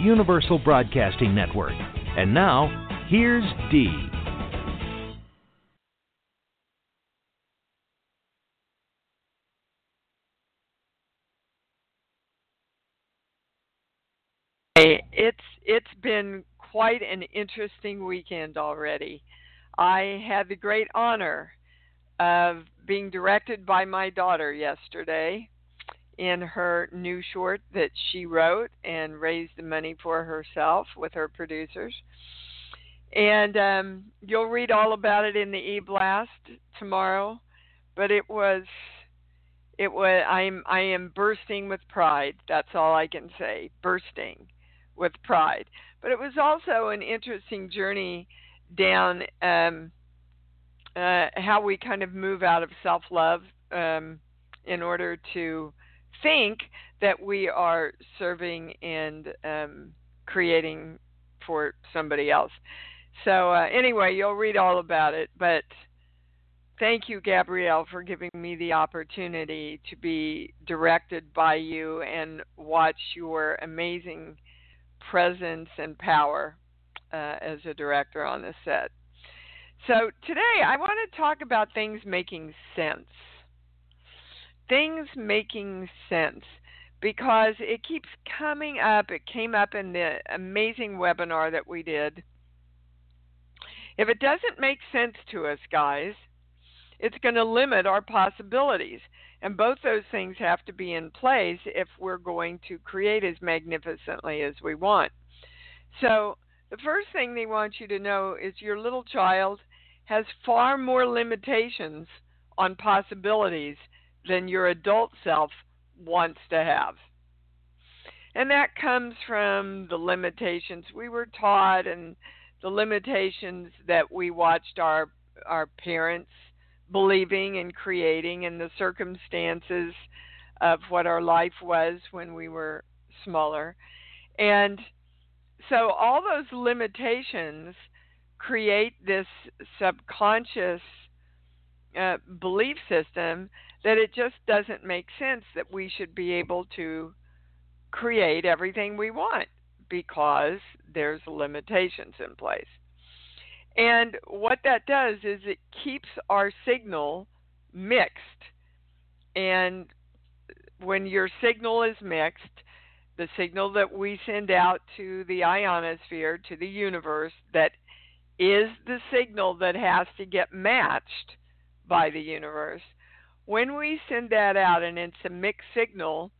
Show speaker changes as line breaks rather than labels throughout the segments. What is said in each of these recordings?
Universal Broadcasting Network. And now, here's Dee.
It's it's been quite an interesting weekend already. I had the great honor of being directed by my daughter yesterday in her new short that she wrote and raised the money for herself with her producers. And um, you'll read all about it in the e blast tomorrow. But it was, it was. I'm I am bursting with pride. That's all I can say. Bursting with pride. But it was also an interesting journey down um, uh, how we kind of move out of self love um, in order to think that we are serving and um, creating for somebody else. So, uh, anyway, you'll read all about it. But thank you, Gabrielle, for giving me the opportunity to be directed by you and watch your amazing presence and power uh, as a director on the set. So, today I want to talk about things making sense things making sense because it keeps coming up. It came up in the amazing webinar that we did. If it doesn't make sense to us, guys, it's going to limit our possibilities. And both those things have to be in place if we're going to create as magnificently as we want. So, the first thing they want you to know is your little child has far more limitations on possibilities than your adult self wants to have. And that comes from the limitations we were taught and the limitations that we watched our our parents believing and creating and the circumstances of what our life was when we were smaller. And so all those limitations create this subconscious uh, belief system that it just doesn't make sense that we should be able to create everything we want because there's limitations in place. And what that does is it keeps our signal mixed. And when your signal is mixed, the signal that we send out to the ionosphere, to the universe, that is the signal that has to get matched by the universe. When we send that out and it's a mixed signal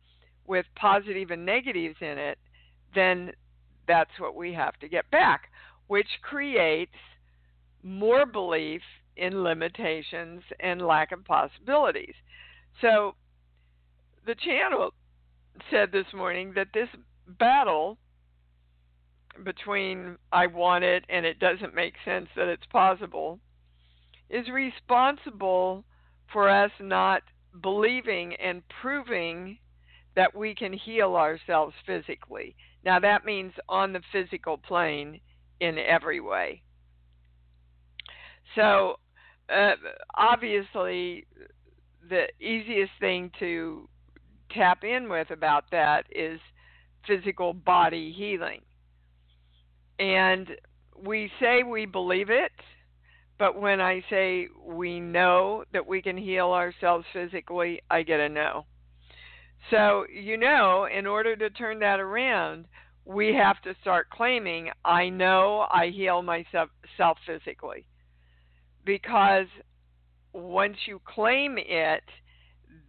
with positive and negatives in it, then that's what we have to get back, which creates more belief in limitations and lack of possibilities. So the channel said this morning that this battle between I want it and it doesn't make sense that it's possible is responsible for us not believing and proving that we can heal ourselves physically. Now, that means on the physical plane in every way. So, uh, obviously, the easiest thing to tap in with about that is physical body healing. And we say we believe it, but when I say we know that we can heal ourselves physically, I get a no. So, you know, in order to turn that around, we have to start claiming I know I heal myself physically. Because once you claim it,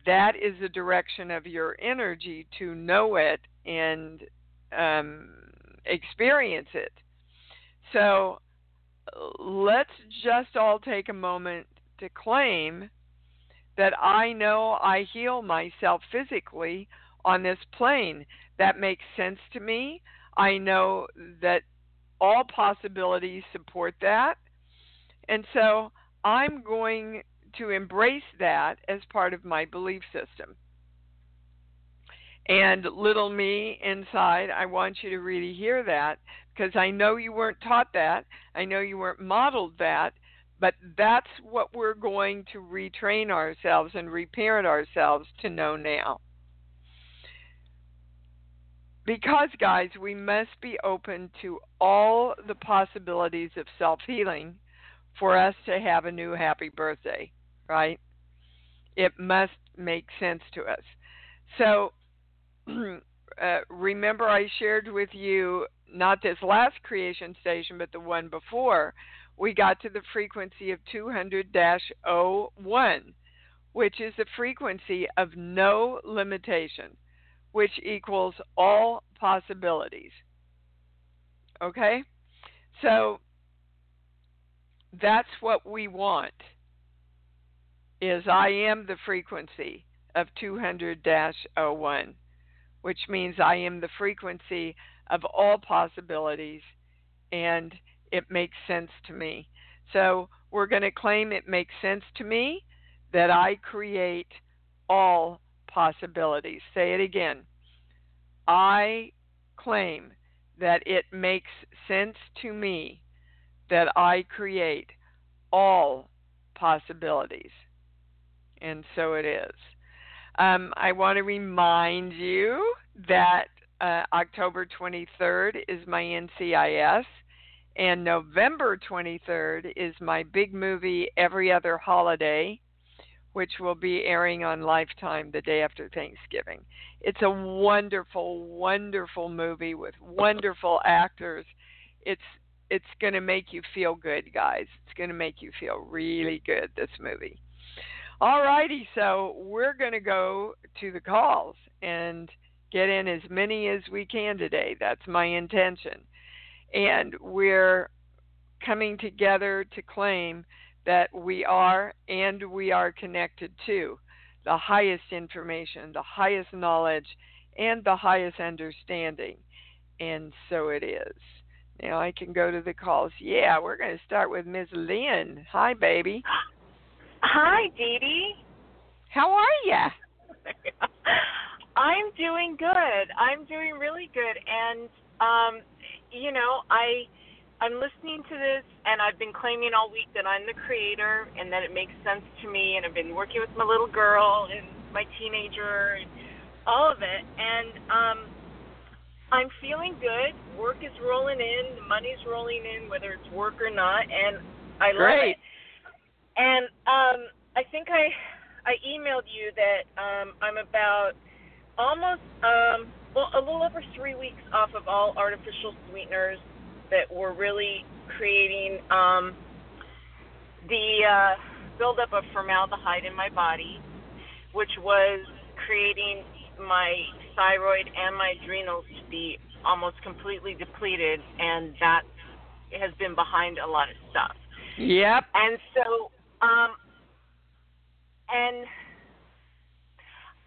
that is the direction of your energy to know it and um, experience it. So let's just all take a moment to claim that I know I heal myself physically on this plane. That makes sense to me. I know that all possibilities support that. And so I'm going to embrace that as part of my belief system. And little me inside, I want you to really hear that because I know you weren't taught that. I know you weren't modeled that. But that's what we're going to retrain ourselves and reparent ourselves to know now. Because, guys, we must be open to all the possibilities of self healing for us to have a new happy birthday, right? It must make sense to us. So, uh, remember, I shared with you not this last creation station, but the one before. We got to the frequency of 200 01, which is the frequency of no limitation, which equals all possibilities. Okay? So that's what we want is I am the frequency of 200 01 which means I am the frequency of all possibilities and it makes sense to me. So we're going to claim it makes sense to me that I create all possibilities. Say it again. I claim that it makes sense to me that I create all possibilities. And so it is. Um, I want to remind you that uh, October 23rd is my NCIS, and November 23rd is my big movie, Every Other Holiday, which will be airing on Lifetime the day after Thanksgiving. It's a wonderful, wonderful movie with wonderful actors. It's it's going to make you feel good, guys. It's going to make you feel really good. This movie. All righty, so we're going to go to the calls and get in as many as we can today. That's my intention. And we're coming together to claim that we are and we are connected to the highest information, the highest knowledge, and the highest understanding. And so it is. Now I can go to the calls. Yeah, we're going to start with Ms. Lynn. Hi, baby.
Hi, Dee Dee.
How are you?
I'm doing good. I'm doing really good, and um, you know, I I'm listening to this, and I've been claiming all week that I'm the creator, and that it makes sense to me, and I've been working with my little girl and my teenager, and all of it, and um, I'm feeling good. Work is rolling in, the money's rolling in, whether it's work or not, and I
Great.
love it. And um, I think I I emailed you that um, I'm about almost um, well a little over three weeks off of all artificial sweeteners that were really creating um, the uh, buildup of formaldehyde in my body, which was creating my thyroid and my adrenals to be almost completely depleted, and that has been behind a lot of stuff.
Yep.
And so um, and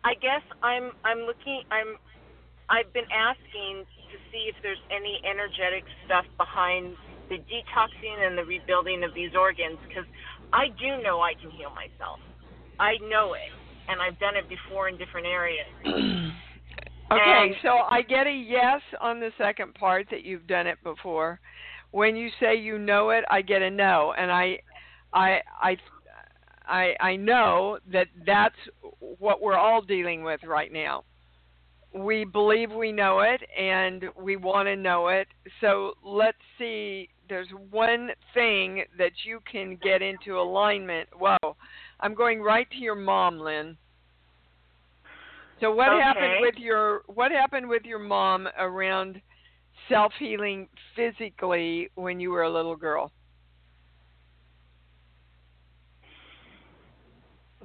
I guess I'm I'm looking I'm I've been asking to see if there's any energetic stuff behind the detoxing and the rebuilding of these organs because I do know I can heal myself. I know it, and I've done it before in different areas.
okay,
And-
so I get a yes on the second part that you've done it before. When you say you know it, I get a no, and I I I I I know that that's what we're all dealing with right now. We believe we know it and we want to know it. So let's see there's one thing that you can get into alignment. Whoa. I'm going right to your mom, Lynn. So what
Okay.
happened with your what happened with your mom around self healing physically when you were a little girl?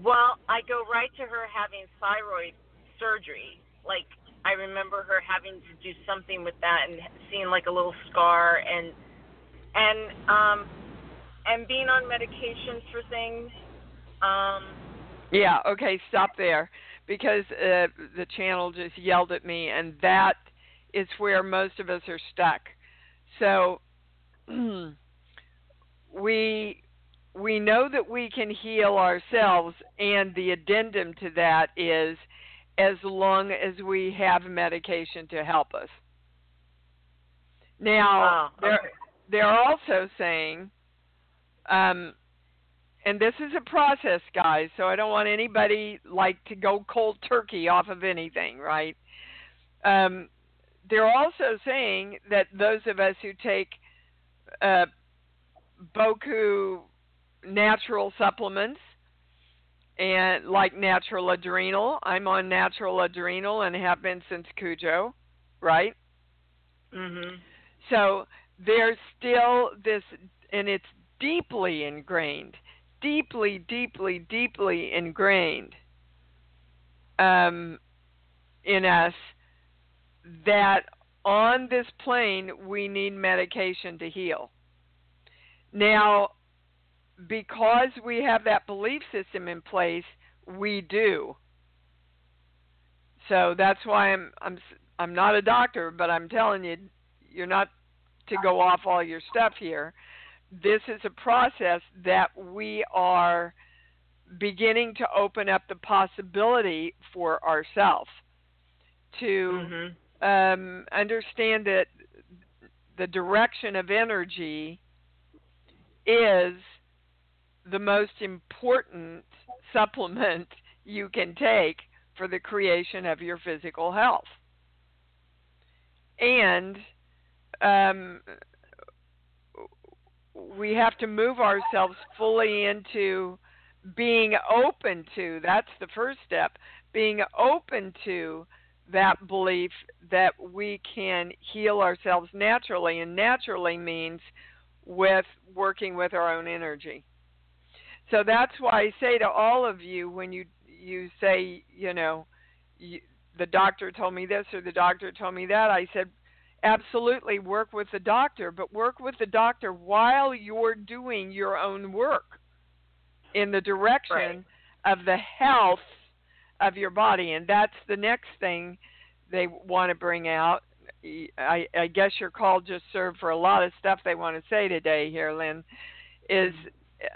Well, I go right to her having thyroid surgery. Like I remember her having to do something with that and seeing like a little scar and and um and being on medication for things. Um
Yeah, okay, stop there because uh, the channel just yelled at me and that is where most of us are stuck. So we we know that we can heal ourselves, and the addendum to that is as long as we have medication to help us. Now,
oh, okay.
they're, they're also saying, um, and this is a process, guys, so I don't want anybody like to go cold turkey off of anything, right? Um, they're also saying that those of us who take uh, Boku natural supplements and like natural adrenal. I'm on natural adrenal and have been since Cujo, right?
Mhm.
So there's still this and it's deeply ingrained, deeply, deeply, deeply ingrained um, in us that on this plane we need medication to heal. Now, because we have that belief system in place, we do. So that's why I'm I'm I'm not a doctor, but I'm telling you, you're not to go off all your stuff here. This is a process that we are beginning to open up the possibility for ourselves to
Mhm.
um, understand that the direction of energy is the most important supplement you can take for the creation of your physical health. And um, we have to move ourselves fully into being open to that's the first step being open to that belief that we can heal ourselves naturally and naturally means with working with our own energy so that's why I say to all of you when you you say, you know, you, the doctor told me this or the doctor told me that, I said absolutely work with the doctor, but work with the doctor while you're doing your own work in the direction
Right.
of the health of your body and that's the next thing they want to bring out. I, I guess your call just served for a lot of stuff they want to say today here, Lynn. Is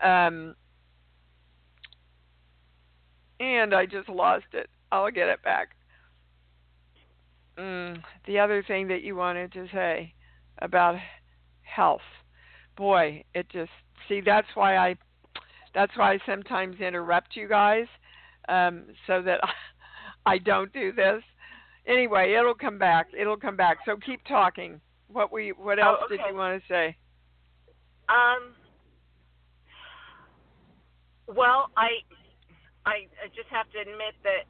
um, and I just lost it. I'll get it back. Mm, the other thing that you wanted to say about health, boy, it just see that's why I that's why I sometimes interrupt you guys um, so that I don't do this. Anyway, it'll come back. It'll come back. So keep talking. What we what
Oh,
else did you want to say?
Um. Well, I, I, I just have to admit that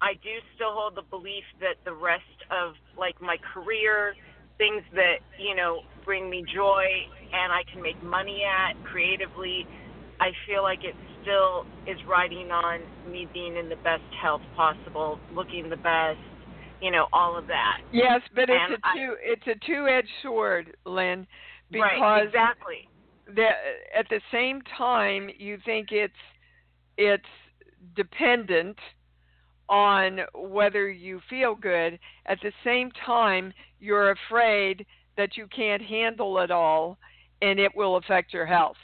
I do still hold the belief that the rest of like my career, things that you know bring me joy and I can make money at creatively, I feel like it still is riding on me being in the best health possible, looking the best, you know, all of that.
Yes, but it's
And
a
I-
two it's a two edged sword, Lynn, because
right, exactly.
the, at the same time you think it's it's dependent on whether you feel good. At the same time you're afraid that you can't handle it all and it will affect your health.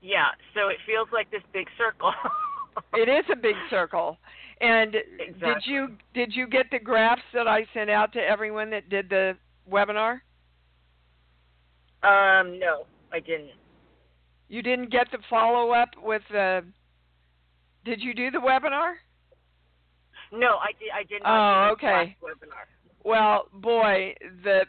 Yeah, so it feels like this big circle.
it is a big circle. And did you did you get the graphs that i sent out to everyone that did the webinar?
Um, no, I didn't.
you didn't get the follow up with the did you do the webinar
No, I did. I did
Oh,
not. do
okay.
Webinar.
Well, boy, the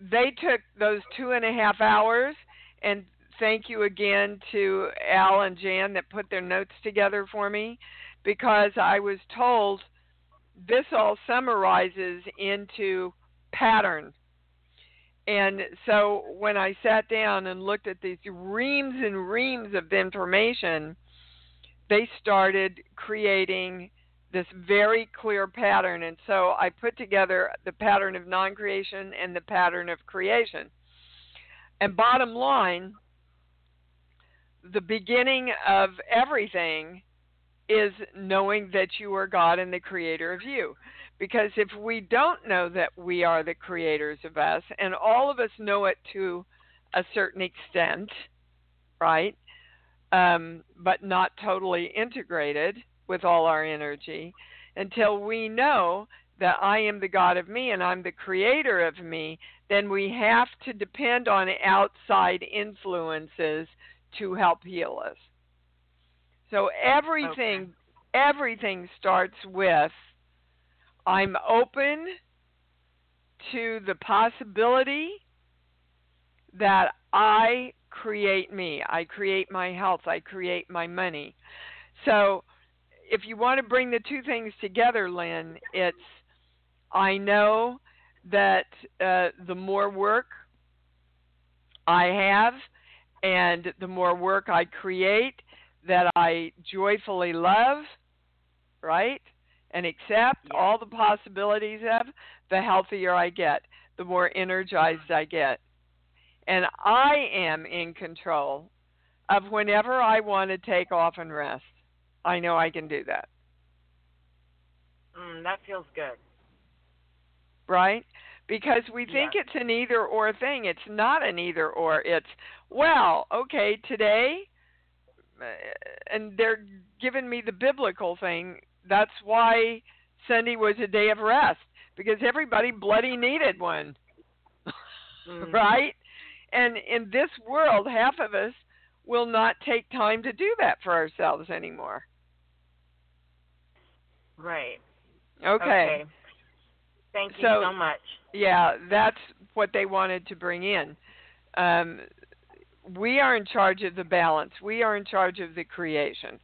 they took those two and a half hours, and thank you again to Al and Jan that put their notes together for me, because I was told this all summarizes into pattern. And so when I sat down and looked at these reams and reams of information, they started creating this very clear pattern. And so I put together the pattern of non creation and the pattern of creation. And bottom line, the beginning of everything is knowing that you are God and the creator of you. Because if we don't know that we are the creators of us, and all of us know it to a certain extent, right? Um, but not totally integrated with all our energy, until we know that I am the God of me and I'm the creator of me, then we have to depend on outside influences to help heal us. So everything okay. everything starts with I'm open to the possibility that I create me. I create my health. I create my money. So if you want to bring the two things together, Lynn, it's I know that uh, the more work I have and the more work I create that I joyfully love, right? And accept all the possibilities of, the healthier I get, the more energized I get. And I am in control of whenever I want to take off and rest. I know I can do that.
Mm, that feels good.
Right? Because we think yeah. it's an either or thing. It's not an either or. It's, well, okay, today, uh, and they're giving me the biblical thing. That's why Sunday was a day of rest because everybody bloody needed one. Mm-hmm. right? And in this world, half of us will not take time to do that for ourselves anymore.
Right.
Okay.
okay. Thank you so, so, much.
Yeah, that's what they wanted to bring in. Um, we are in charge of the balance. We are in charge of the creation.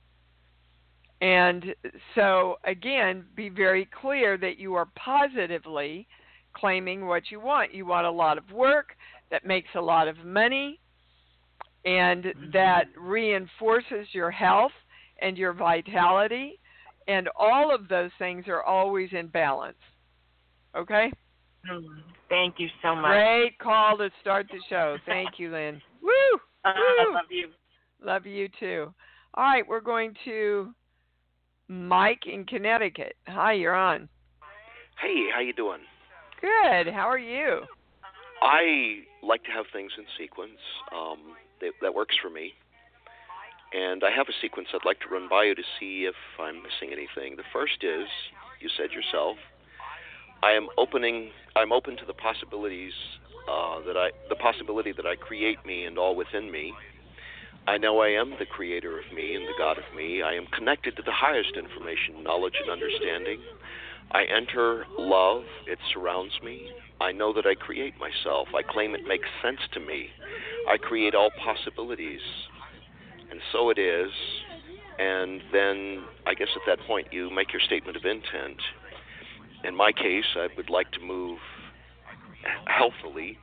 And so, again, be very clear that you are positively claiming what you want. You want a lot of work that makes a lot of money and mm-hmm. that reinforces your health and your vitality and all of those things are always in balance. Okay?
Mm, thank you so much.
Great call to start the show. Thank you, Lynn. Woo!
Uh, I love you.
Love you too. All right, we're going to Mike in Connecticut. Hi, you're on.
Hey, how you doing?
Good. How are you?
I like to have things in sequence. Um, that, that works for me. And I have a sequence I'd like to run by you to see if I'm missing anything. The first is, you said yourself, I am opening. I'm open to the possibilities uh, that I, the possibility that I create me and all within me. I know I am the creator of me and the God of me. I am connected to the highest information, knowledge, and understanding. I enter love, it surrounds me. I know that I create myself. I claim it makes sense to me. I create all possibilities and so it is. And then I guess at that point you make your statement of intent. In my case, I would like to move healthily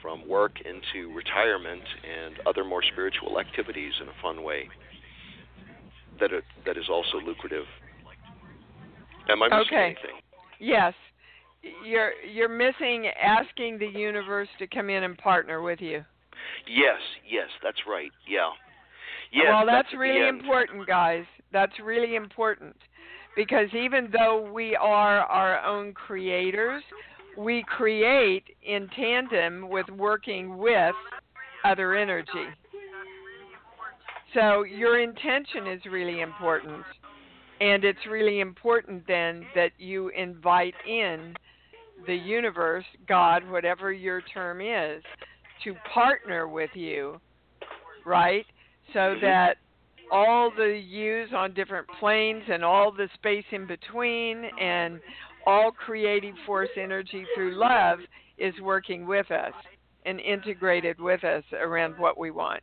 from work into retirement and other more spiritual activities in a fun way that it, that is also lucrative. Am I missing
okay.
anything?
Yes. You're you're missing asking the universe to come in and partner with you.
Yes, yes, that's right. Yeah. Yes,
well, that's,
that's
really important, guys. That's really important because even though we are our own creators, we create in tandem with working with other energy. So your intention is really important. And it's really important then that you invite in the universe, God, whatever your term is, to partner with you, right? so mm-hmm. that all the U's on different planes and all the space in between and all creative force energy through love is working with us and integrated with us around what we want.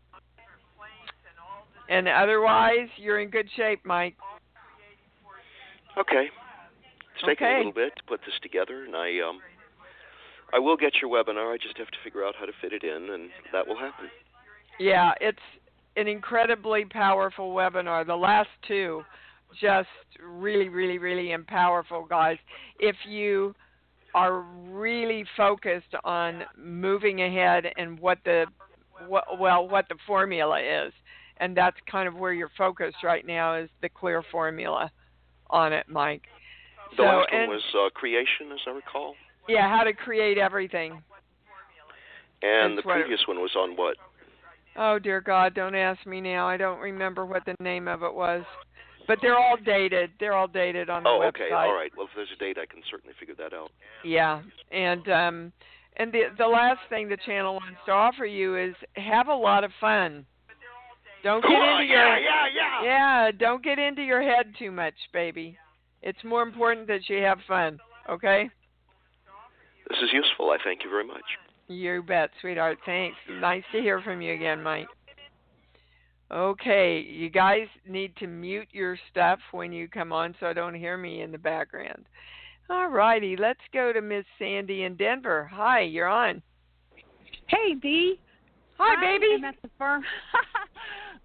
And otherwise, you're in good shape, Mike.
Okay. It's taken
okay.
a little bit to put this together, and I um, I will get your webinar. I just have to figure out how to fit it in, and that will happen.
Yeah, it's an incredibly powerful webinar. The last two, just really, really, really powerful, guys. If you are really focused on moving ahead and what the what, well what the formula is, and that's kind of where you're focused right now is the clear formula on it, Mike.
The
so,
last
and,
one was uh, creation, as I recall.
Yeah, how to create everything.
And
That's
the
what it-
previous one was on what?
Oh dear God, don't ask me now. I don't remember what the name of it was. But they're all dated. They're all dated on the
Oh,
website.
okay, all right. Well, if there's a date, I can certainly figure that out.
Yeah, and um, and the the last thing the channel wants to offer you is have a lot of fun. Don't get
Cool,
into
yeah,
your
yeah, yeah.
yeah. Don't get into your head too much, baby. It's more important that you have fun. Okay.
This is useful. I thank you very much.
You bet, sweetheart. Thanks. Nice to hear from you again, Mike. Okay, you guys need to mute your stuff when you come on so I don't hear me in the background. All righty, let's go to Miss Sandy in Denver. Hi, you're on.
Hey, Dee.
Hi, baby.
I'm at the farm.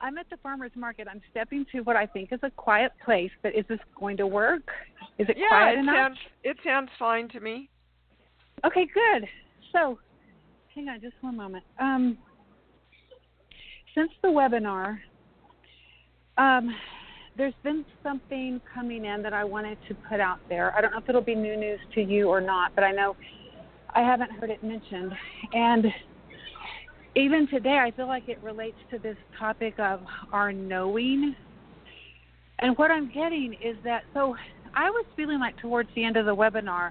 I'm at the farmers market. I'm stepping to what I think is a quiet place, but is this going to work? Is it
yeah,
quiet
it
enough?
sounds it sounds fine to me.
Okay, good. So, hang on just one moment. Um, since the webinar, um, there's been something coming in that I wanted to put out there. I don't know if it'll be new news to you or not, but I know I haven't heard it mentioned. And even today, I feel like it relates to this topic of our knowing. And what I'm getting is that so I was feeling like towards the end of the webinar,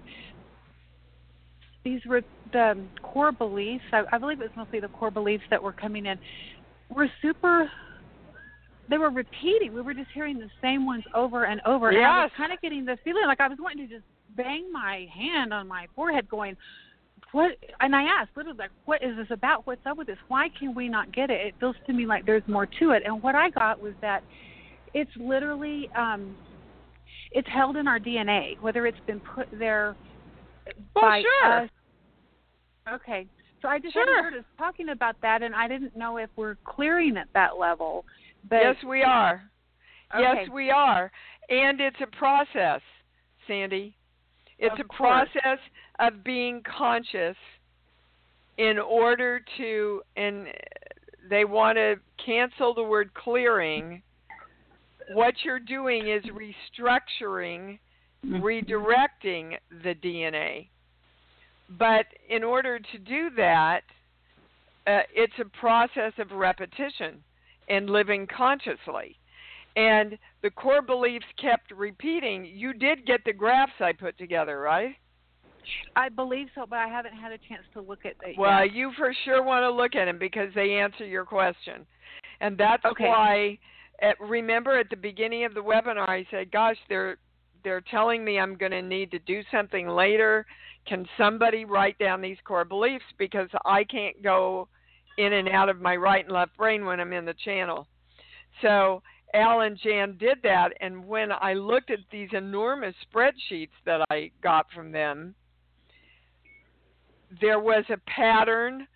these were the core beliefs. I, I believe was mostly the core beliefs that were coming in. Were super. They were repeating. We were just hearing the same ones over and over. And I was kind of getting the feeling like I was wanting to just bang my hand on my forehead, going, "What?" And I asked, literally, like, "What is this about? What's up with this? Why can we not get it?" It feels to me like there's more to it. And what I got was that it's literally um, it's held in our DNA, whether it's been put there
Well,
by
sure.
us. Okay. So I just
Sure.
hadn't heard us talking about that, and I didn't know if we're clearing at that level. But
yes, we are. Yes, we are. And it's a process, Sandy. It's
Of
a
course.
process of being conscious in order to, and they want to cancel the word clearing. What you're doing is restructuring,
Mm-hmm.
redirecting the DNA. But in order to do that, uh, it's a process of repetition and living consciously. And the core beliefs kept repeating. You did get the graphs I put together, right?
I believe so, but I haven't had a chance to look at it
Well,
yet.
you for sure want to look at them because they answer your question. And that's
Okay.
why at, remember at the beginning of the webinar I said, "Gosh, they're they're telling me I'm going to need to do something later. Can somebody write down these core beliefs because I can't go in and out of my right and left brain when I'm in the channel." So Al and Jan did that, and when I looked at these enormous spreadsheets that I got from them, there was a pattern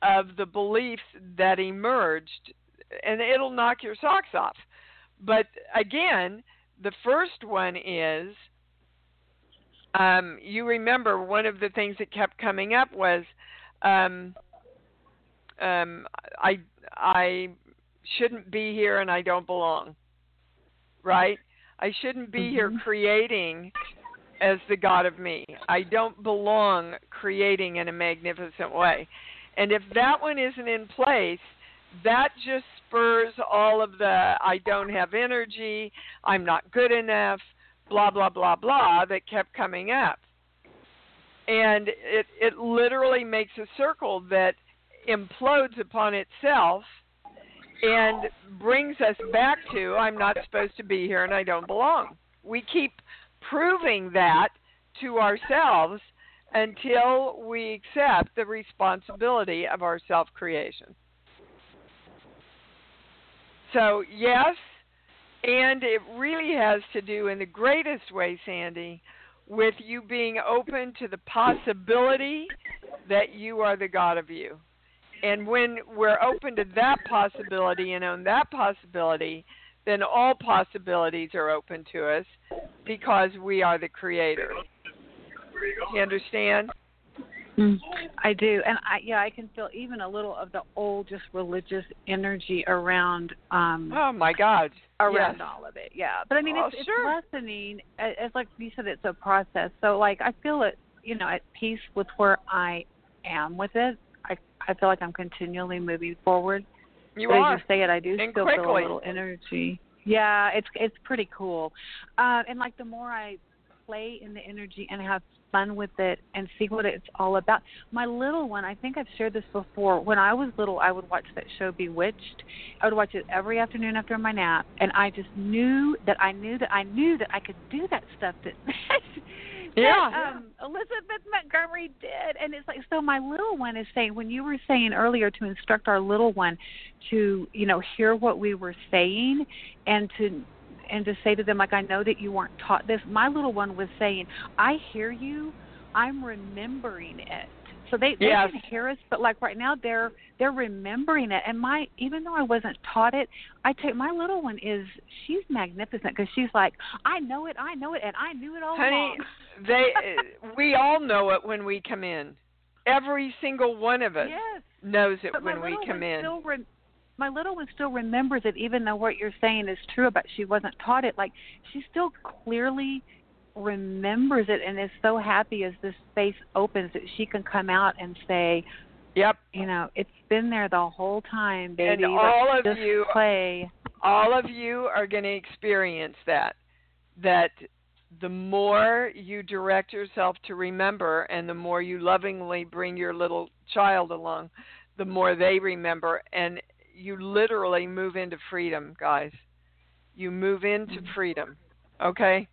of the beliefs that emerged, and it'll knock your socks off. But again, the first one is um, you remember one of the things that kept coming up was um, um, I I shouldn't be here and I don't belong. Right? I shouldn't be here
Mhm.
creating as the God of me. I don't belong creating in a magnificent way. And if that one isn't in place, that just spurs all of the I don't have energy, I'm not good enough, blah blah blah blah that kept coming up. And it it literally makes a circle that implodes upon itself and brings us back to I'm not supposed to be here and I don't belong. We keep proving that to ourselves until we accept the responsibility of our self creation. So, yes, and it really has to do in the greatest way, Sandy, with you being open to the possibility that you are the God of you. And when we're open to that possibility and own that possibility, then all possibilities are open to us because we are the creator. You understand?
Mm, I do, and I yeah, I can feel even a little of the old, just religious energy around. um
Oh my God!
Around
yes.
all of it, yeah. But I mean,
Oh,
it's,
sure.
it's lessening. It- It's like you said, it's a process. So like, I feel it, you know, at peace with where I am with it. I I feel like I'm continually moving forward.
You
but
are.
as you say it, I do
And
still feel a little energy. Yeah, it's it's pretty cool. Uh, and like the more I play in the energy and have fun with it and see what it's all about. My little one, I think I've shared this before. When I was little, I would watch that show Bewitched. I would watch it every afternoon after my nap, and I just knew that I knew that I knew that I could do that stuff that.
Yeah.
um, Elizabeth Montgomery did, and it's like so. My little one is saying when you were saying earlier to instruct our little one to you know hear what we were saying and to and to say to them like I know that you weren't taught this. My little one was saying, "I hear you. I'm remembering it." So they they
Yes.
can hear us, but like right now they're they're remembering it. And my even though I wasn't taught it, I take my little one is she's magnificent because she's like, "I know it, I know it, and I knew it all
Honey,
along."
they we all know it when we come in. Every single one of us
yes.
knows it
But
when we come in.
Still re- my little one still remembers it, even though what you're saying is true about she wasn't taught it. Like she still clearly remembers it and is so happy as this space opens that she can come out and say,
Yep.
you know, it's been there the whole time, baby.
And
Let's
all of you
play.
all of you are going to experience that that the more you direct yourself to remember and the more you lovingly bring your little child along the more they remember and you literally move into freedom guys you move into mm-hmm. freedom okay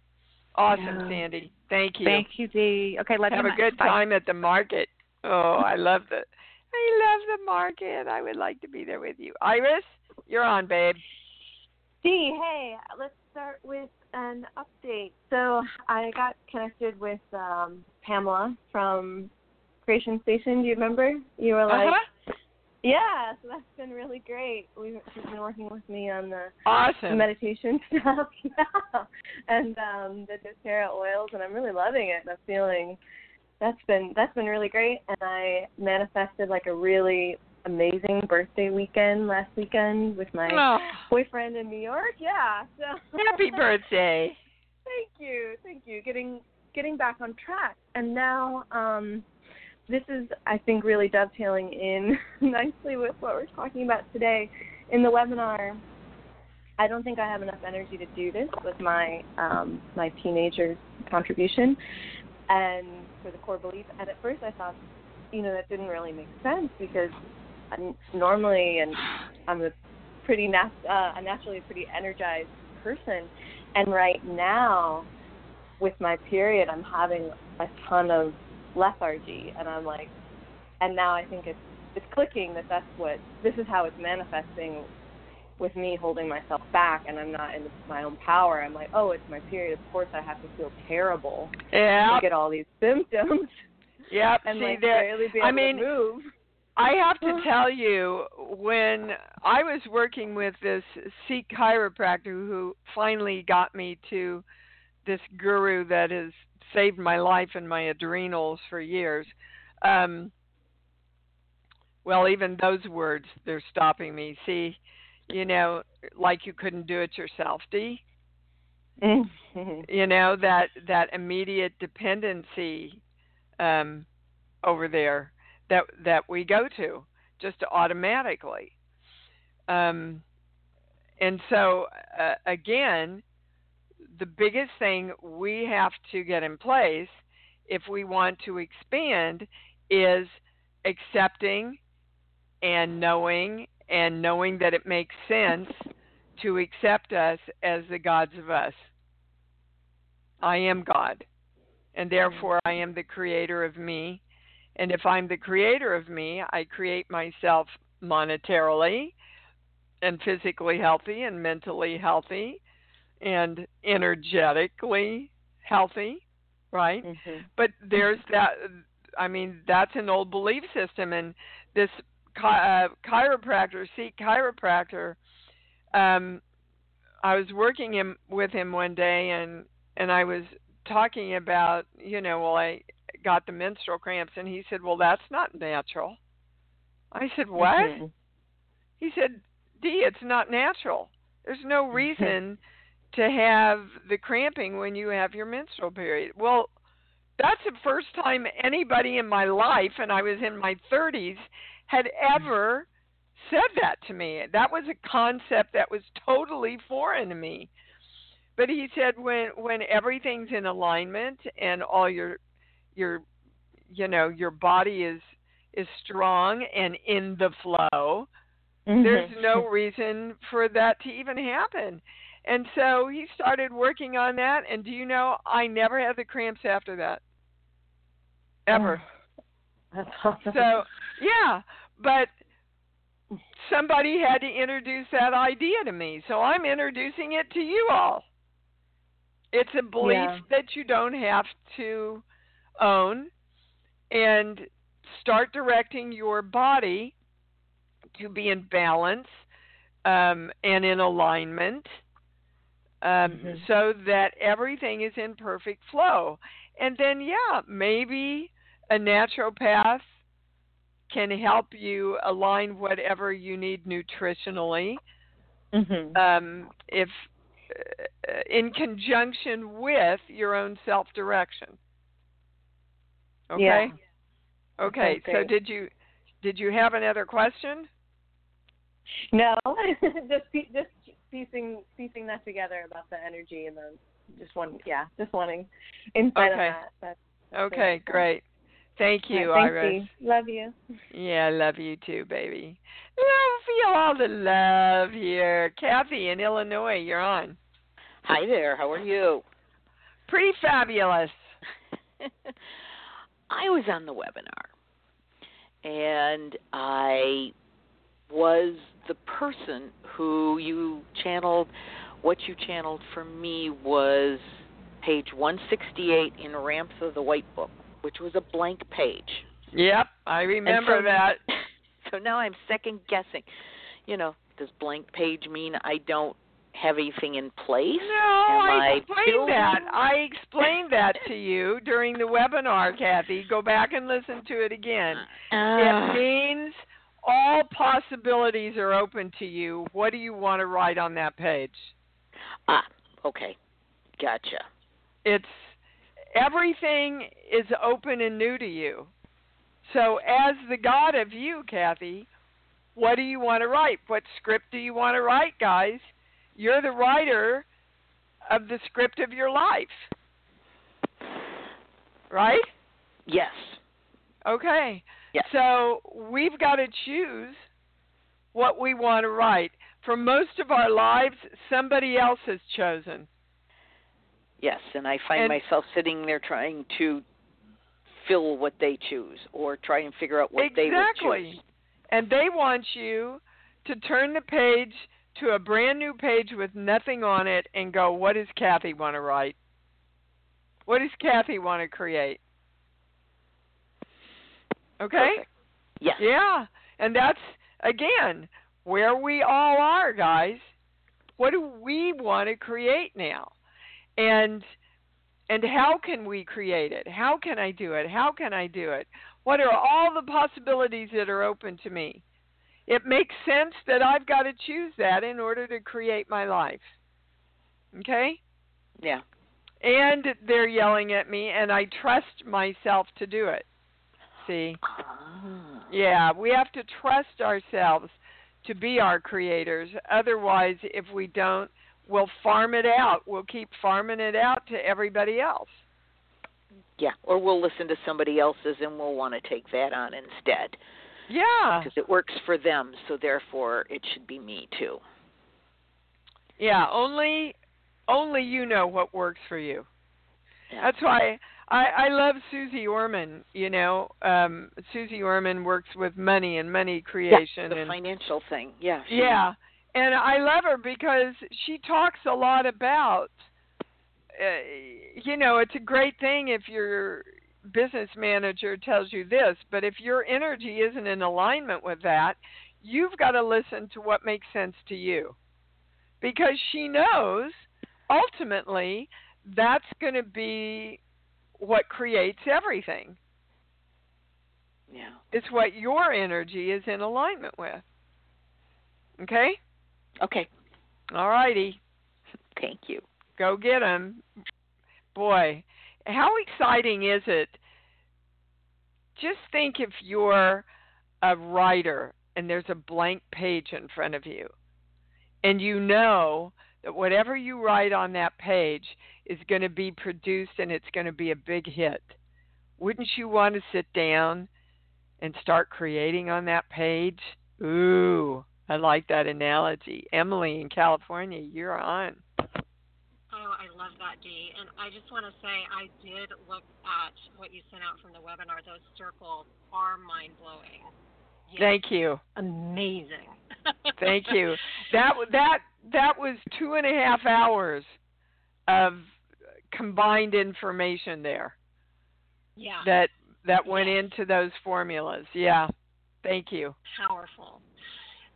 awesome.
Yeah.
sandy thank you
Thank you, Dee. Okay, love
have
you
a
much.
good
Bye.
time at the market oh i love the i love the market i would like to be there with you iris you're on babe
Dee, hey, let's start with an update. So I got connected with um, Pamela from Creation Station. Do you remember? You were like,
uh-huh.
Yeah. So that's been really great. We've, she's been working with me on the
awesome
meditation stuff, yeah, and um, the doTERRA oils, and I'm really loving it. I'm feeling that's been that's been really great, and I manifested like a really amazing birthday weekend last weekend with my
Oh,
boyfriend in New York. Yeah. So
happy birthday.
Thank you. Thank you. Getting getting back on track. And now um this is I think really dovetailing in nicely with what we're talking about today. In the webinar I don't think I have enough energy to do this with my um my teenager's contribution and for the core belief and at first I thought you know that didn't really make sense because I'm normally and I'm a pretty nat- uh, a naturally a pretty energized person, and right now, with my period, I'm having a ton of lethargy, and I'm like, and now I think it's it's clicking that that's what this is how it's manifesting with me holding myself back and I'm not in my own power. I'm like, oh, it's my period. Of course, I have to feel terrible
Yeah.
get all these symptoms
Yep.
and
See
like barely be
I
able
mean,
to move.
I have to tell you, when I was working with this Sikh chiropractor who finally got me to this guru that has saved my life and my adrenals for years. Um, well, even those words, they're stopping me. See, you know, like you couldn't do it yourself, Dee. You know that that immediate dependency um, over there that that we go to just automatically. Um, and so uh, again, the biggest thing we have to get in place if we want to expand is accepting and knowing and knowing that it makes sense to accept us as the gods of us. I am God, and therefore I am the creator of me. And if I'm the creator of me, I create myself monetarily and physically healthy and mentally healthy and energetically healthy. right?
Mhm.
But there's that. I mean, that's an old belief system, and this chi- uh, chiropractor, Sikh chiropractor. Um, I was working him with him one day, and and I was talking about, you know, well, I got the menstrual cramps, and he said, well, that's not natural. I said, what?
Mhm.
He said, Dee, it's not natural. There's no reason to have the cramping when you have your menstrual period. Well, that's the first time anybody in my life, and I was in my 30s, had ever said that to me. That was a concept that was totally foreign to me. But he said when when everything's in alignment and all your your you know your body is is strong and in the flow, there's
Mhm.
no reason for that to even happen. And so he started working on that and do you know I never had the cramps after that. Ever.
That's awesome.
So, yeah, but somebody had to introduce that idea to me. So I'm introducing it to you all. It's a belief
Yeah.
that you don't have to own and start directing your body to be in balance um, and in alignment um,
Mhm.
so that everything is in perfect flow. And then, yeah, maybe a naturopath can help you align whatever you need nutritionally
Mhm.
um, if uh, in conjunction with your own self-direction. Okay?
Yeah.
Okay. So did you did you have another question?
No, just just piecing piecing that together about the energy and the just one yeah just wanting insight
Okay.
on that. That's,
Okay,
Thanks.
great. Thank you,
Thanks,
Iris.
Dee. Love you.
Yeah, love you too, baby. Love, feel all the love here. Kathy in Illinois, you're on.
Hi there. How are you?
Pretty fabulous.
I was on the webinar and I was the person who you channeled. What you channeled for me was page 168 in Ramps of the White Book, which was a blank page.
Yep, I remember
so-
that.
So now I'm second guessing. You know, does blank page mean I don't have anything in place?
No,
Am
I
I
explained
building-
that. I explained that to you during the webinar, Kathy. Go back and listen to it again.
Ah.
It means all possibilities are open to you. What do you want to write on that page?
ah, okay. Gotcha.
It's everything is open and new to you. So, as the God of you, Kathy, what do you want to write? What script do you want to write, guys? You're the writer of the script of your life. Right?
Yes.
Okay.
Yes.
So we've got to choose what we want to write. For most of our lives, somebody else has chosen.
Yes, and I find
And-
myself sitting there trying to fill what they choose or try and figure out what they would
exactly.
choose.
And they want you to turn the page to a brand new page with nothing on it and go, what does Kathy want to write? What does Kathy want to create? Okay?
Perfect. Yes.
Yeah. And that's again where we all are, guys. What do we want to create now? And and how can we create it? How can I do it? How can I do it? What are all the possibilities that are open to me? It makes sense that I've got to choose that in order to create my life. Okay?
Yeah.
And they're yelling at me and I trust myself to do it. See?
Ah.
Yeah, we have to trust ourselves to be our creators. Otherwise, if we don't, we'll farm it out. We'll keep farming it out to everybody else.
Yeah. Or we'll listen to somebody else's and we'll want to take that on instead
Yeah.
because it works for them, so therefore it should be me too.
Yeah, only only you know what works for you.
Yeah.
That's why I I love Suze Orman, you know. Um Suze Orman works with money and money creation
the
and
financial thing. Yeah.
Yeah. And I love her because she talks a lot about uh, you know, it's a great thing if your business manager tells you this, but if your energy isn't in alignment with that, you've got to listen to what makes sense to you. Because she knows ultimately that's going to be what creates everything.
Yeah.
It's what your energy is in alignment with. Okay?
Okay.
All righty.
Thank you.
Go get them. Boy, how exciting is it? Just think if you're a writer and there's a blank page in front of you, and you know that whatever you write on that page is going to be produced and it's going to be a big hit. Wouldn't you want to sit down and start creating on that page? Ooh, I like that analogy. Emily in California, you're on.
Oh, I love that, Dee. And I just want to say I did look at what you sent out from the webinar. Those circles are mind blowing. Yes.
Thank you.
Amazing.
Thank you. That that that was two and a half hours of combined information there.
Yeah.
That that went
yes.
into those formulas. Yeah. Thank you.
Powerful.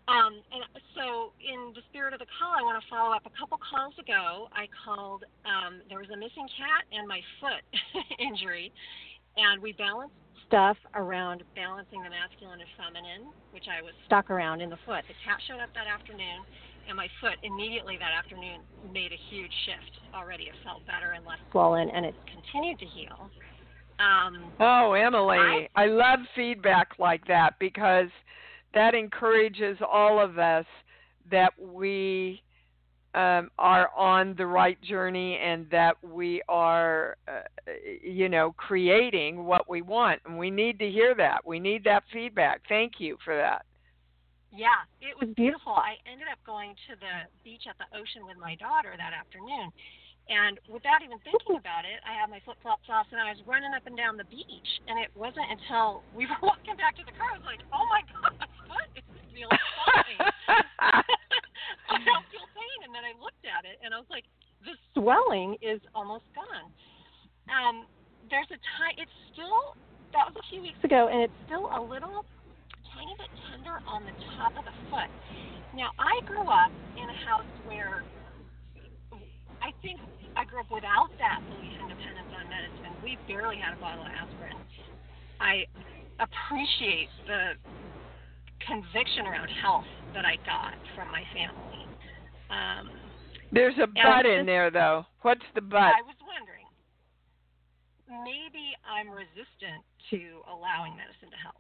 Um, and so, in the spirit of the call, I want to follow up. A couple calls ago, I called. Um, there was a missing cat and my foot injury, and we balanced stuff around balancing the masculine and feminine, which I was stuck around in the foot. The cat showed up that afternoon, and my foot immediately that afternoon made a huge shift. Already, it felt better and less swollen, and it's continued to heal. Um,
oh, Emily, I, I love feedback like that because that encourages all of us that we um, are on the right journey and that we are, uh, you know, creating what we want. And we need to hear that. We need that feedback. Thank you for that.
Yeah, it was beautiful. I ended up going to the beach at the ocean with my daughter that afternoon. And without even thinking about it, I had my flip flops off and I was running up and down the beach. And it wasn't until we were walking back to the car, I was like, oh my God, my foot is feeling fine. I don't feel pain. And then I looked at it and I was like, the swelling is almost gone. Um, there's a time, it's still, that was a few weeks ago, and it's still a little tiny bit tender on the top of the foot. Now, I grew up in a house where I think I grew up without that belief in dependence on medicine. We barely had a bottle of aspirin. I appreciate the conviction around health that I got from my family. Um,
There's a but in there, though. What's the but?
I was wondering. Maybe I'm resistant to allowing medicine to help.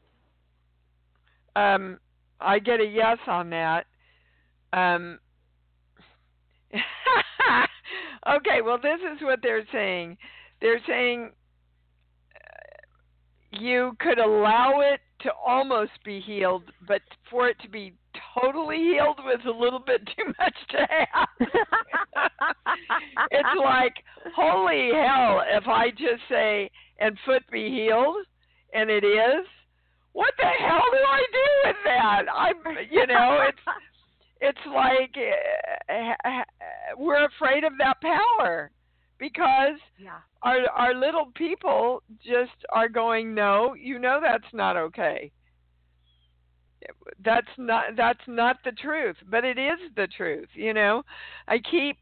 Um, I get a yes on that. Um, okay, well, this is what they're saying. They're saying uh, you could allow it to almost be healed, but for it to be totally healed with a little bit too much to have. it's like, holy hell, if I just say, and foot be healed, and it is, what the hell do I do with that? I'm, you know, it's it's like uh, we're afraid of that power because
yeah.
our our little people just are going no you know that's not okay that's not that's not the truth but it is the truth you know? I keep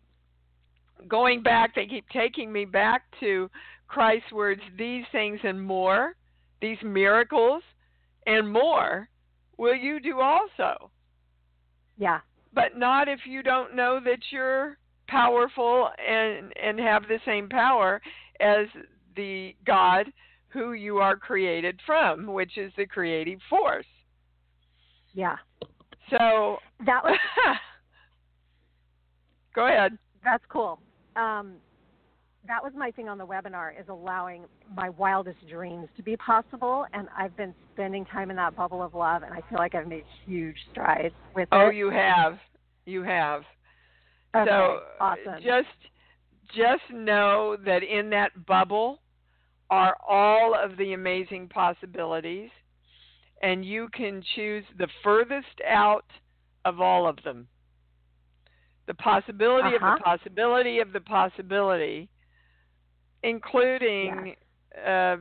going back they keep taking me back to christ's words these things and more these miracles and more will you do also.
Yeah.
But not if you don't know that you're powerful and and have the same power as the God who you are created from, which is the creative force.
Yeah.
So
that was
Go ahead.
That's cool. Um, that was my thing on the webinar is allowing my wildest dreams to be possible and I've been spending time in that bubble of love and I feel like I've made huge strides with
oh,
it.
You have. You have.
Okay,
so
awesome.
just just know that in that bubble are all of the amazing possibilities and you can choose the furthest out of all of them. The possibility
uh-huh.
of the possibility of the possibility including uh,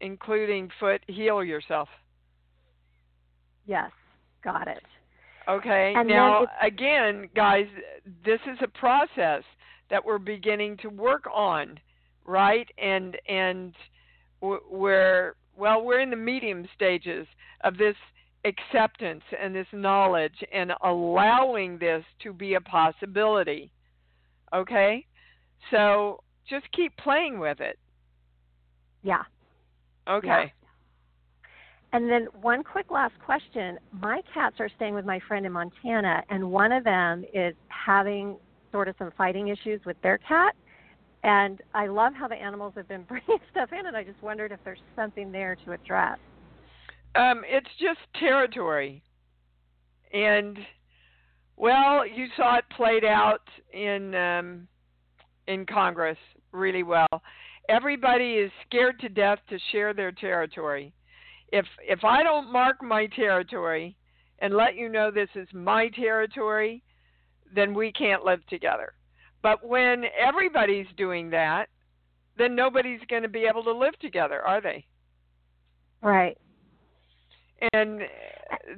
including foot heal yourself.
Yes, got it.
Okay.
And
now again, guys, this is a process that we're beginning to work on, right? And and w- we're well, we're in the medium stages of this acceptance and this knowledge and allowing this to be a possibility. Okay? So just keep playing with it.
Yeah.
Okay.
Yeah. And then one quick last question. My cats are staying with my friend in Montana, and one of them is having sort of some fighting issues with their cat. And I love how the animals have been bringing stuff in, and I just wondered if there's something there to address.
Um, it's just territory. And well, you saw it played out in um, in Congress really well. Everybody is scared to death to share their territory. If if I don't mark my territory and let you know this is my territory, then we can't live together. But when everybody's doing that, then nobody's going to be able to live together, are they?
Right.
And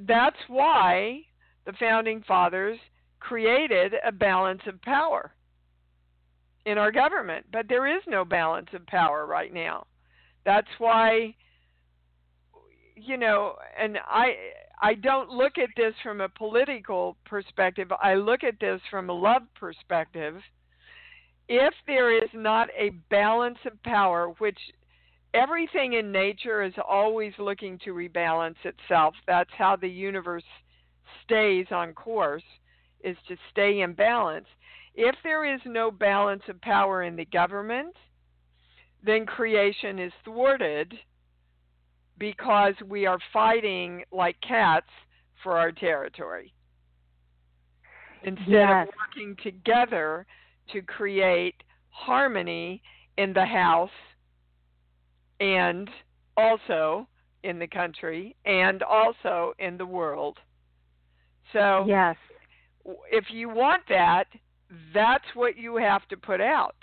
that's why the founding fathers created a balance of power in our government. But there is no balance of power right now. That's why you know, and I I don't look at this from a political perspective. I look at this from a love perspective. If there is not a balance of power, which everything in nature is always looking to rebalance itself. That's how the universe stays on course is to stay in balance. If there is no balance of power in the government, then creation is thwarted because we are fighting like cats for our territory instead
yes.
of working together to create harmony in the house and also in the country and also in the world. So
yes.
if you want that, that's what you have to put out.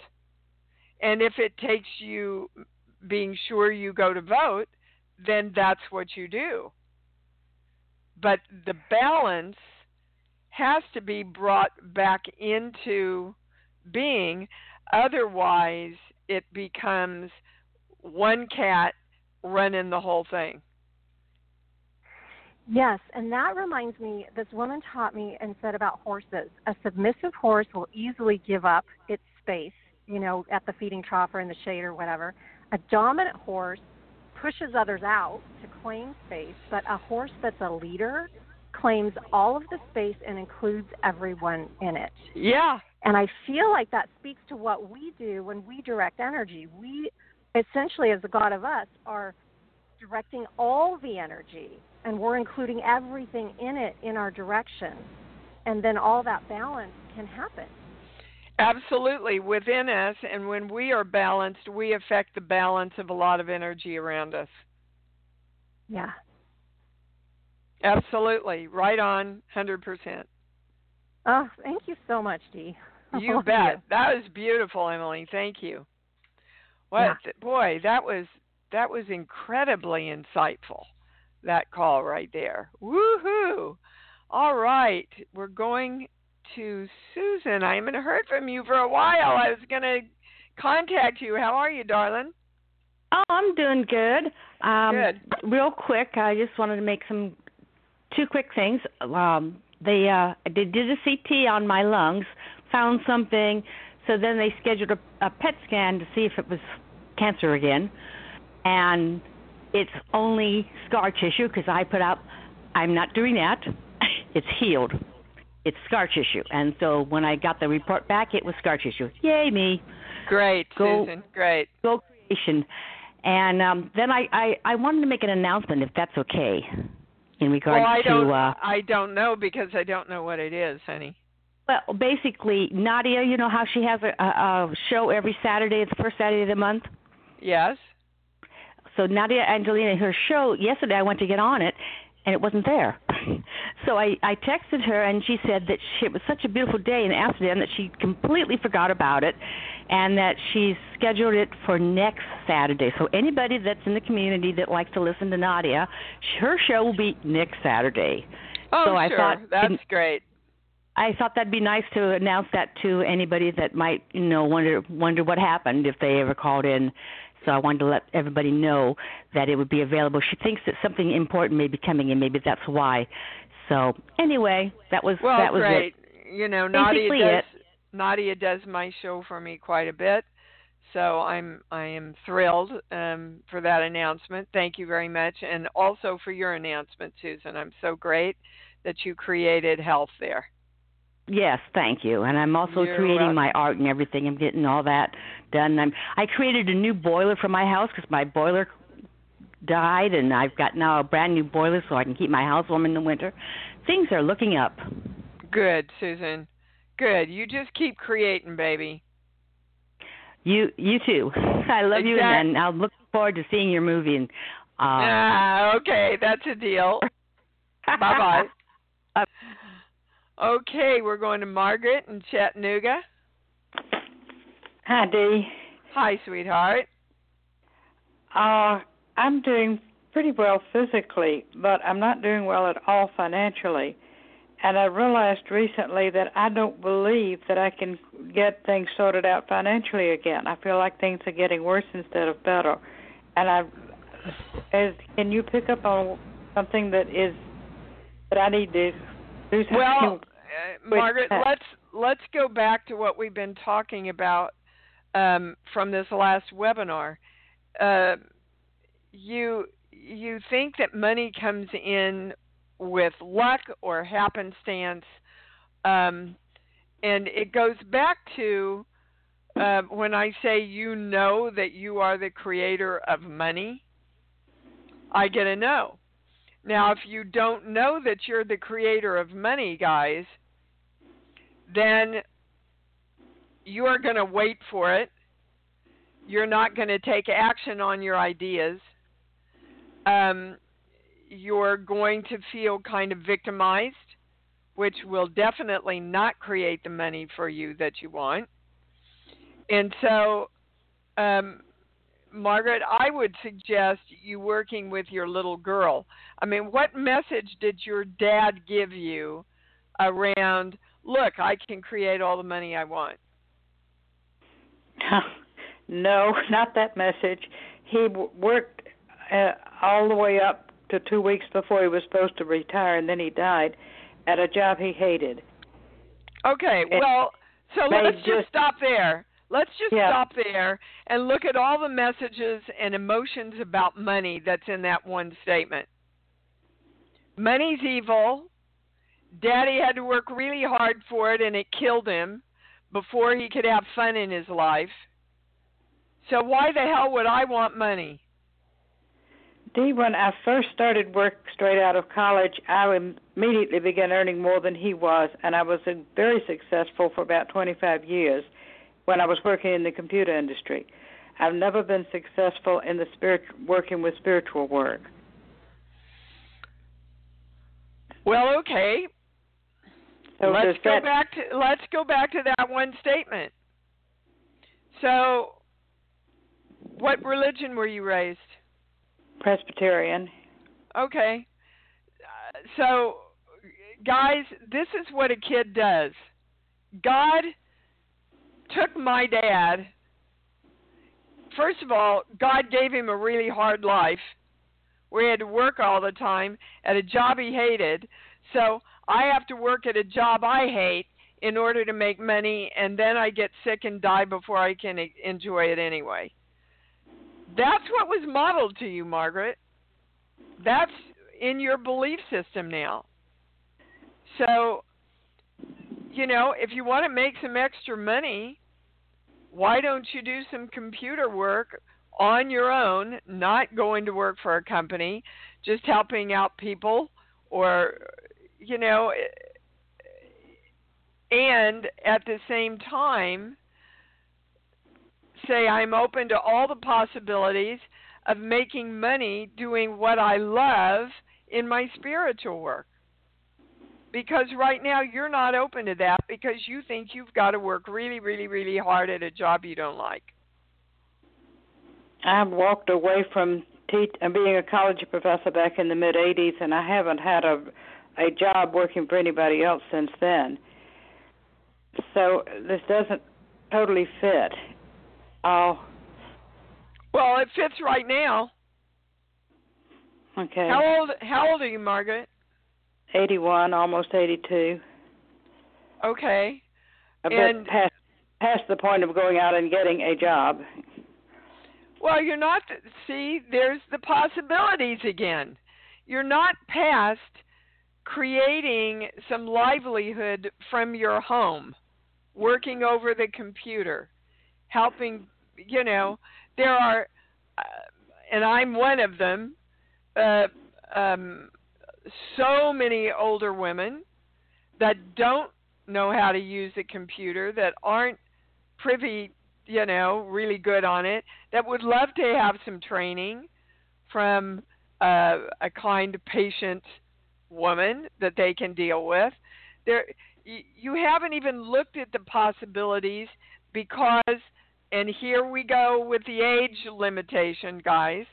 And if it takes you being sure you go to vote, then that's what you do. But the balance has to be brought back into being, otherwise, it becomes one cat running the whole thing.
Yes, and that reminds me, this woman taught me and said about horses. A submissive horse will easily give up its space, you know, at the feeding trough or in the shade or whatever. A dominant horse pushes others out to claim space, but a horse that's a leader claims all of the space and includes everyone in it.
Yeah.
And I feel like that speaks to what we do when we direct energy. We essentially, as the God of us, are directing all the energy and we're including everything in it in our direction. And then all that balance can happen.
Absolutely, within us, and when we are balanced, we affect the balance of a lot of energy around us.
Yeah.
Absolutely, right on, 100%.
Oh, thank you so much, Dee.
You bet. You. That was beautiful, Emily. Thank you. What yeah. boy, that was that was incredibly insightful. That call right there. Woohoo! All right, we're going to Susan. I haven't heard from you for a while. I was going to contact you. How are you, darling?
Oh, I'm doing good. Um,
good.
Real quick, I just wanted to make some two quick things. Um, they uh, they did a CT on my lungs, found something. So then they scheduled a, a PET scan to see if it was cancer again, and it's only scar tissue because I put up. I'm not doing that. It's healed it's scar tissue. And so when I got the report back, it was scar tissue. Yay me!
Great,
go,
Susan. Great.
Go creation. And um, then I, I I wanted to make an announcement, if that's okay, in regard
well, I
to.
Don't,
uh,
I don't know because I don't know what it is, honey.
Well, basically, Nadia, you know how she has a, a, a show every Saturday, the first Saturday of the month.
Yes.
So Nadia Angelina, her show yesterday, I went to get on it, and it wasn't there. so I I texted her and she said that she, it was such a beautiful day in Amsterdam that she completely forgot about it, and that she's scheduled it for next Saturday. So anybody that's in the community that likes to listen to Nadia, her show will be next Saturday.
Oh,
so I
sure.
thought
That's great.
I thought that'd be nice to announce that to anybody that might, you know, wonder wonder what happened if they ever called in. So I wanted to let everybody know that it would be available. She thinks that something important may be coming in. Maybe that's why. So anyway, that was
Well,
that was
great.
it.
You know, Nadia
Basically
does
it.
Nadia does my show for me quite a bit. So I'm I am thrilled um, for that announcement. Thank you very much, and also for your announcement, Susan. I'm so great that you created health there.
Yes, thank you. And I'm also
You're
creating my art and everything. I'm getting all that done. I'm I created a new boiler for my house because my boiler died, and I've got now a brand new boiler so I can keep my house warm in the winter. Things are looking up.
Good, Susan. Good. You just keep creating, baby.
You you too. I love you, and I'm looking forward to seeing your movie. And uh,
ah, okay, that's a deal. bye bye. Okay, we're going to Margaret in Chattanooga.
Hi, Dee.
Hi, sweetheart.
Uh, I'm doing pretty well physically, but I'm not doing well at all financially. And I realized recently that I don't believe that I can get things sorted out financially again. I feel like things are getting worse instead of better. And I, as can you pick up on something that is that I need to do something?
Well, Margaret, let's let's go back to what we've been talking about um, from this last webinar. Uh, you you think that money comes in with luck or happenstance, um, and it goes back to uh, when I say you know that you are the creator of money. I get a no. Now, if you don't know that you're the creator of money, guys, then you are going to wait for it. You're not going to take action on your ideas. Um, you're going to feel kind of victimized, which will definitely not create the money for you that you want. And so, um, Margaret, I would suggest you working with your little girl. I mean, what message did your dad give you around, look, I can create all the money I want?
no, not that message. He worked uh, all the way up to two weeks before he was supposed to retire, and then he died at a job he hated.
Okay,
And
well, so let's just
just-
stop there. Let's just
Yeah.
stop there and look at all the messages and emotions about money that's in that one statement. Money's evil. Daddy had to work really hard for it and it killed him before he could have fun in his life. So why the hell would I want money?
Dee, when I first started work straight out of college, I immediately began earning more than he was, and I was uh, very successful for about 25 years when I was working in the computer industry. I've never been successful in the spirit working with spiritual work.
Well, okay.
So
let's go
that-
back to let's go back to that one statement. So, what religion were you raised?
Presbyterian.
Okay. Uh, so, guys, this is what a kid does. God took my dad. First of all, God gave him a really hard life where he had to work all the time at a job he hated. So, I have to work at a job I hate in order to make money, and then I get sick and die before I can enjoy it anyway. That's what was modeled to you, Margaret. That's in your belief system now. So, you know, if you want to make some extra money, why don't you do some computer work on your own, not going to work for a company, just helping out people or, you know, and at the same time, say I'm open to all the possibilities of making money doing what I love in my spiritual work. because right now you're not open to that because you think you've got to work really, really, really hard at a job you don't like.
I've walked away from te- uh, being a college professor back in the mid 80s, and I haven't had a a job working for anybody else since then. So this doesn't totally fit. Oh.
Well, it fits right now.
Okay.
How old How old are you, Margaret?
81, almost 82.
Okay.
A
and
bit past past the point of going out and getting a job.
Well, you're not. See, there's the possibilities again. You're not past creating some livelihood from your home, working over the computer, helping. You know, there are, uh, and I'm one of them. Uh, um, so many older women that don't know how to use a computer, that aren't privy, you know, really good on it, that would love to have some training from uh, a kind, patient woman that they can deal with. There, you haven't even looked at the possibilities because, and here we go with the age limitation, guys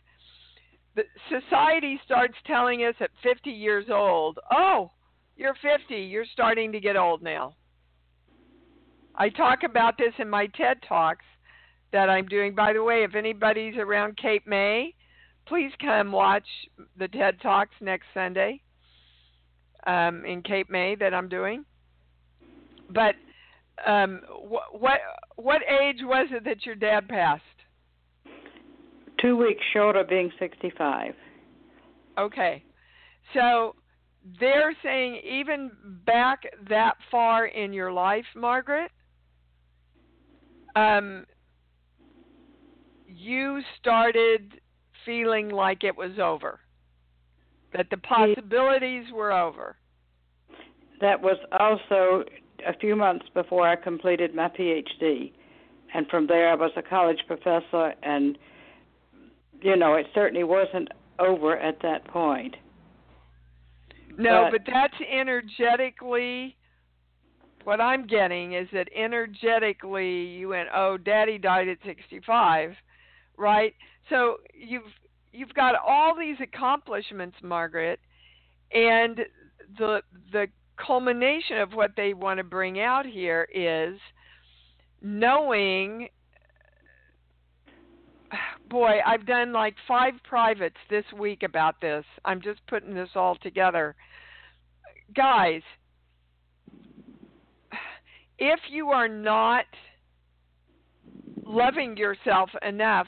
the society starts telling us at 50 years old, "Oh, you're 50, you're starting to get old now." I talk about this in my TED Talks that I'm doing. By the way, if anybody's around Cape May, please come watch the TED Talks next Sunday um, in Cape May that I'm doing. But um, wh- what what age was it that your dad passed?
two weeks short of being 65.
Okay. So they're saying even back that far in your life, Margaret, um, you started feeling like it was over, that the possibilities were over.
That was also a few months before I completed my PhD. And from there, I was a college professor and you know, it certainly wasn't over at that point.
No,
but,
but that's energetically what I'm getting is that energetically you went, "Oh, daddy died at 65." Right? So you've you've got all these accomplishments, Margaret, and the the culmination of what they want to bring out here is knowing boy, I've done like five privates this week about this. I'm just putting this all together. Guys, if you are not loving yourself enough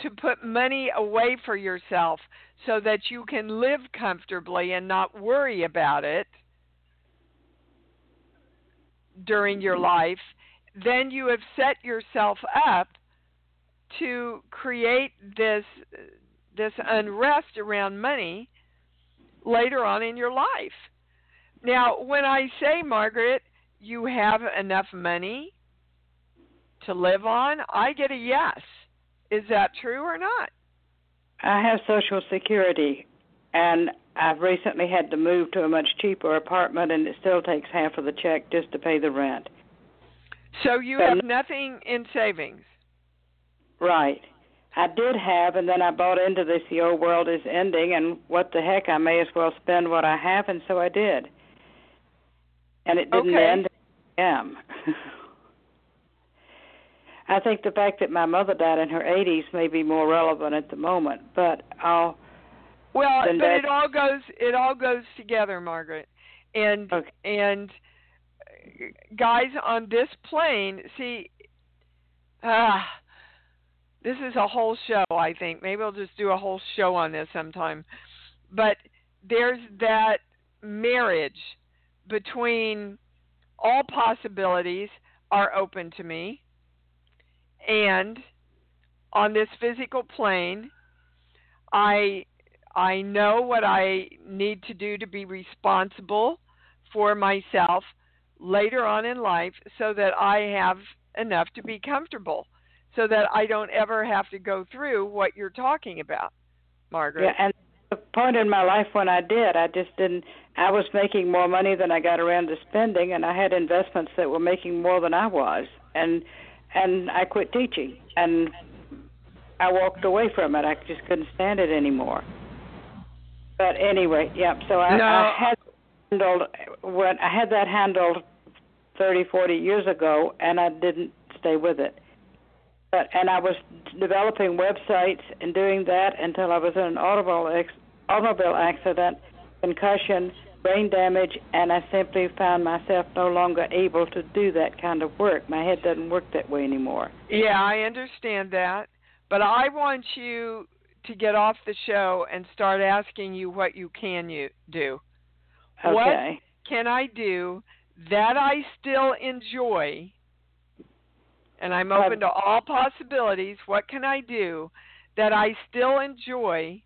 to put money away for yourself so that you can live comfortably and not worry about it during your life, then you have set yourself up to create this this unrest around money later on in your life. Now, when I say Margaret, you have enough money to live on, I get a yes. Is that true or not?
I have Social Security, and I've recently had to move to a much cheaper apartment, and it still takes half of the check just to pay the rent.
So you have nothing in savings?
Right. I did have, and then I bought into this. The old world is ending, and what the heck? I may as well spend what I have, and so I did. And it didn't
okay.
end. am. I think the fact that my mother died in her 80s may be more relevant at the moment, but I'll.
Well, but
that,
it all goes it all goes together, Margaret, and
okay.
and guys on this plane, see. Ah, this is a whole show, I think. Maybe I'll just do a whole show on this sometime. But there's that marriage between all possibilities are open to me and on this physical plane I I know what I need to do to be responsible for myself later on in life so that I have enough to be comfortable so that I don't ever have to go through what you're talking about, Margaret.
Yeah, and the point in my life when I did. I just didn't. I was making more money than I got around to spending, and I had investments that were making more than I was, and and I quit teaching, and I walked away from it. I just couldn't stand it anymore. But anyway, yeah. So I,
no.
I had handled when I had that handled thirty, forty years ago, and I didn't stay with it. But and I was developing websites and doing that until I was in an automobile ex, automobile accident, concussion, brain damage, and I simply found myself no longer able to do that kind of work. My head doesn't work that way anymore.
Yeah, I understand that, but I want you to get off the show and start asking you what you can you do.
Okay.
What can I do that I still enjoy? And I'm open um, to all possibilities. What can I do that I still enjoy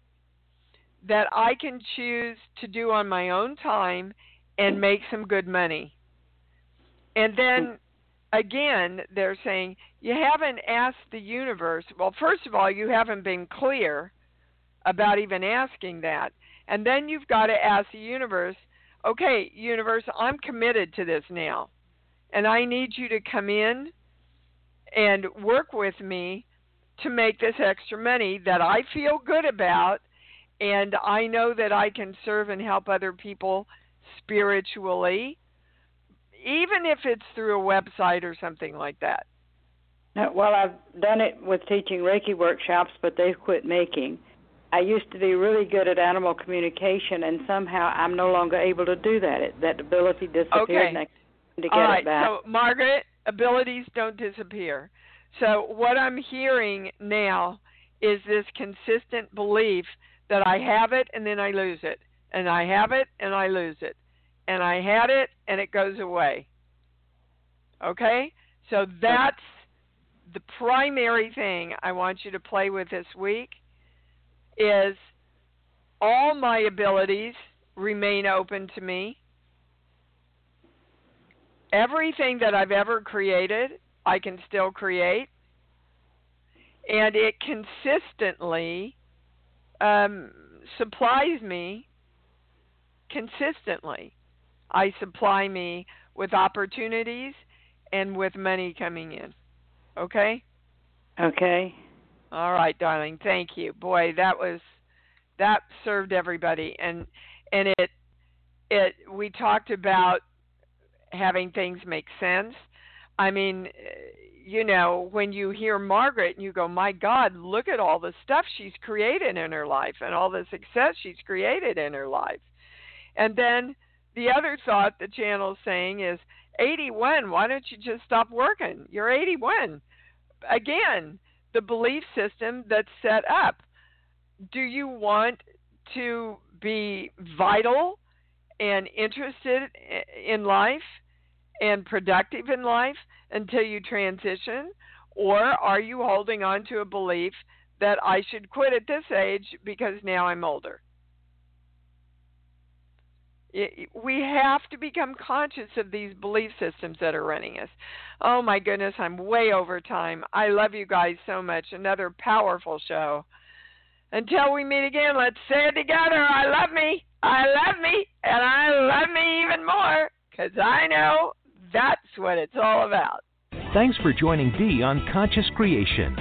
that I can choose to do on my own time and make some good money? And then again, they're saying you haven't asked the universe. Well, first of all, you haven't been clear about even asking that. And then you've got to ask the universe, okay, universe, I'm committed to this now. And I need you to come in and work with me to make this extra money that I feel good about and I know that I can serve and help other people spiritually even if it's through a website or something like that.
Well, I've done it with teaching Reiki workshops, but they've quit making. I used to be really good at animal communication, and somehow I'm no longer able to do that. It, that ability disappeared,
okay.
and I to get
All right.
it back.
So, Margaret, abilities don't disappear. So, what I'm hearing now is this consistent belief that I have it and then I lose it, and I have it and I lose it, and I had it and it goes away. Okay? So that's the primary thing I want you to play with this week is all my abilities remain open to me. Everything that I've ever created, I can still create. And it consistently um, supplies me consistently. I supply me with opportunities and with money coming in. Okay?
Okay.
All right, darling. Thank you. Boy, that was that served everybody and and it it we talked about having things make sense. I mean, you know, when you hear Margaret and you go, "My god, look at all the stuff she's created in her life and all the success she's created in her life." And then the other thought the channel's saying is 81, why don't you just stop working? You're 81. Again, the belief system that's set up. Do you want to be vital and interested in life and productive in life until you transition? Or are you holding on to a belief that I should quit at this age because now I'm older? we have to become conscious of these belief systems that are running us. Oh my goodness, I'm way over time. I love you guys so much. Another powerful show. Until we meet again, let's say it together. I love me. I love me. And I love me even more because I know that's what it's all about.
Thanks for joining Dee on Conscious Creation.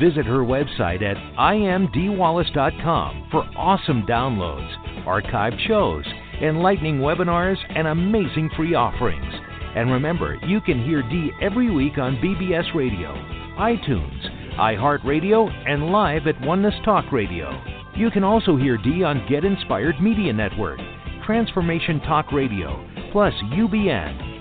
Visit her website at iamdeewallace.com for awesome downloads, archived shows, enlightening webinars, and amazing free offerings. And remember, you can hear Dee every week on BBS Radio, iTunes, iHeartRadio, and live at Oneness Talk Radio. You can also hear Dee on Get Inspired Media Network, Transformation Talk Radio, plus UBN,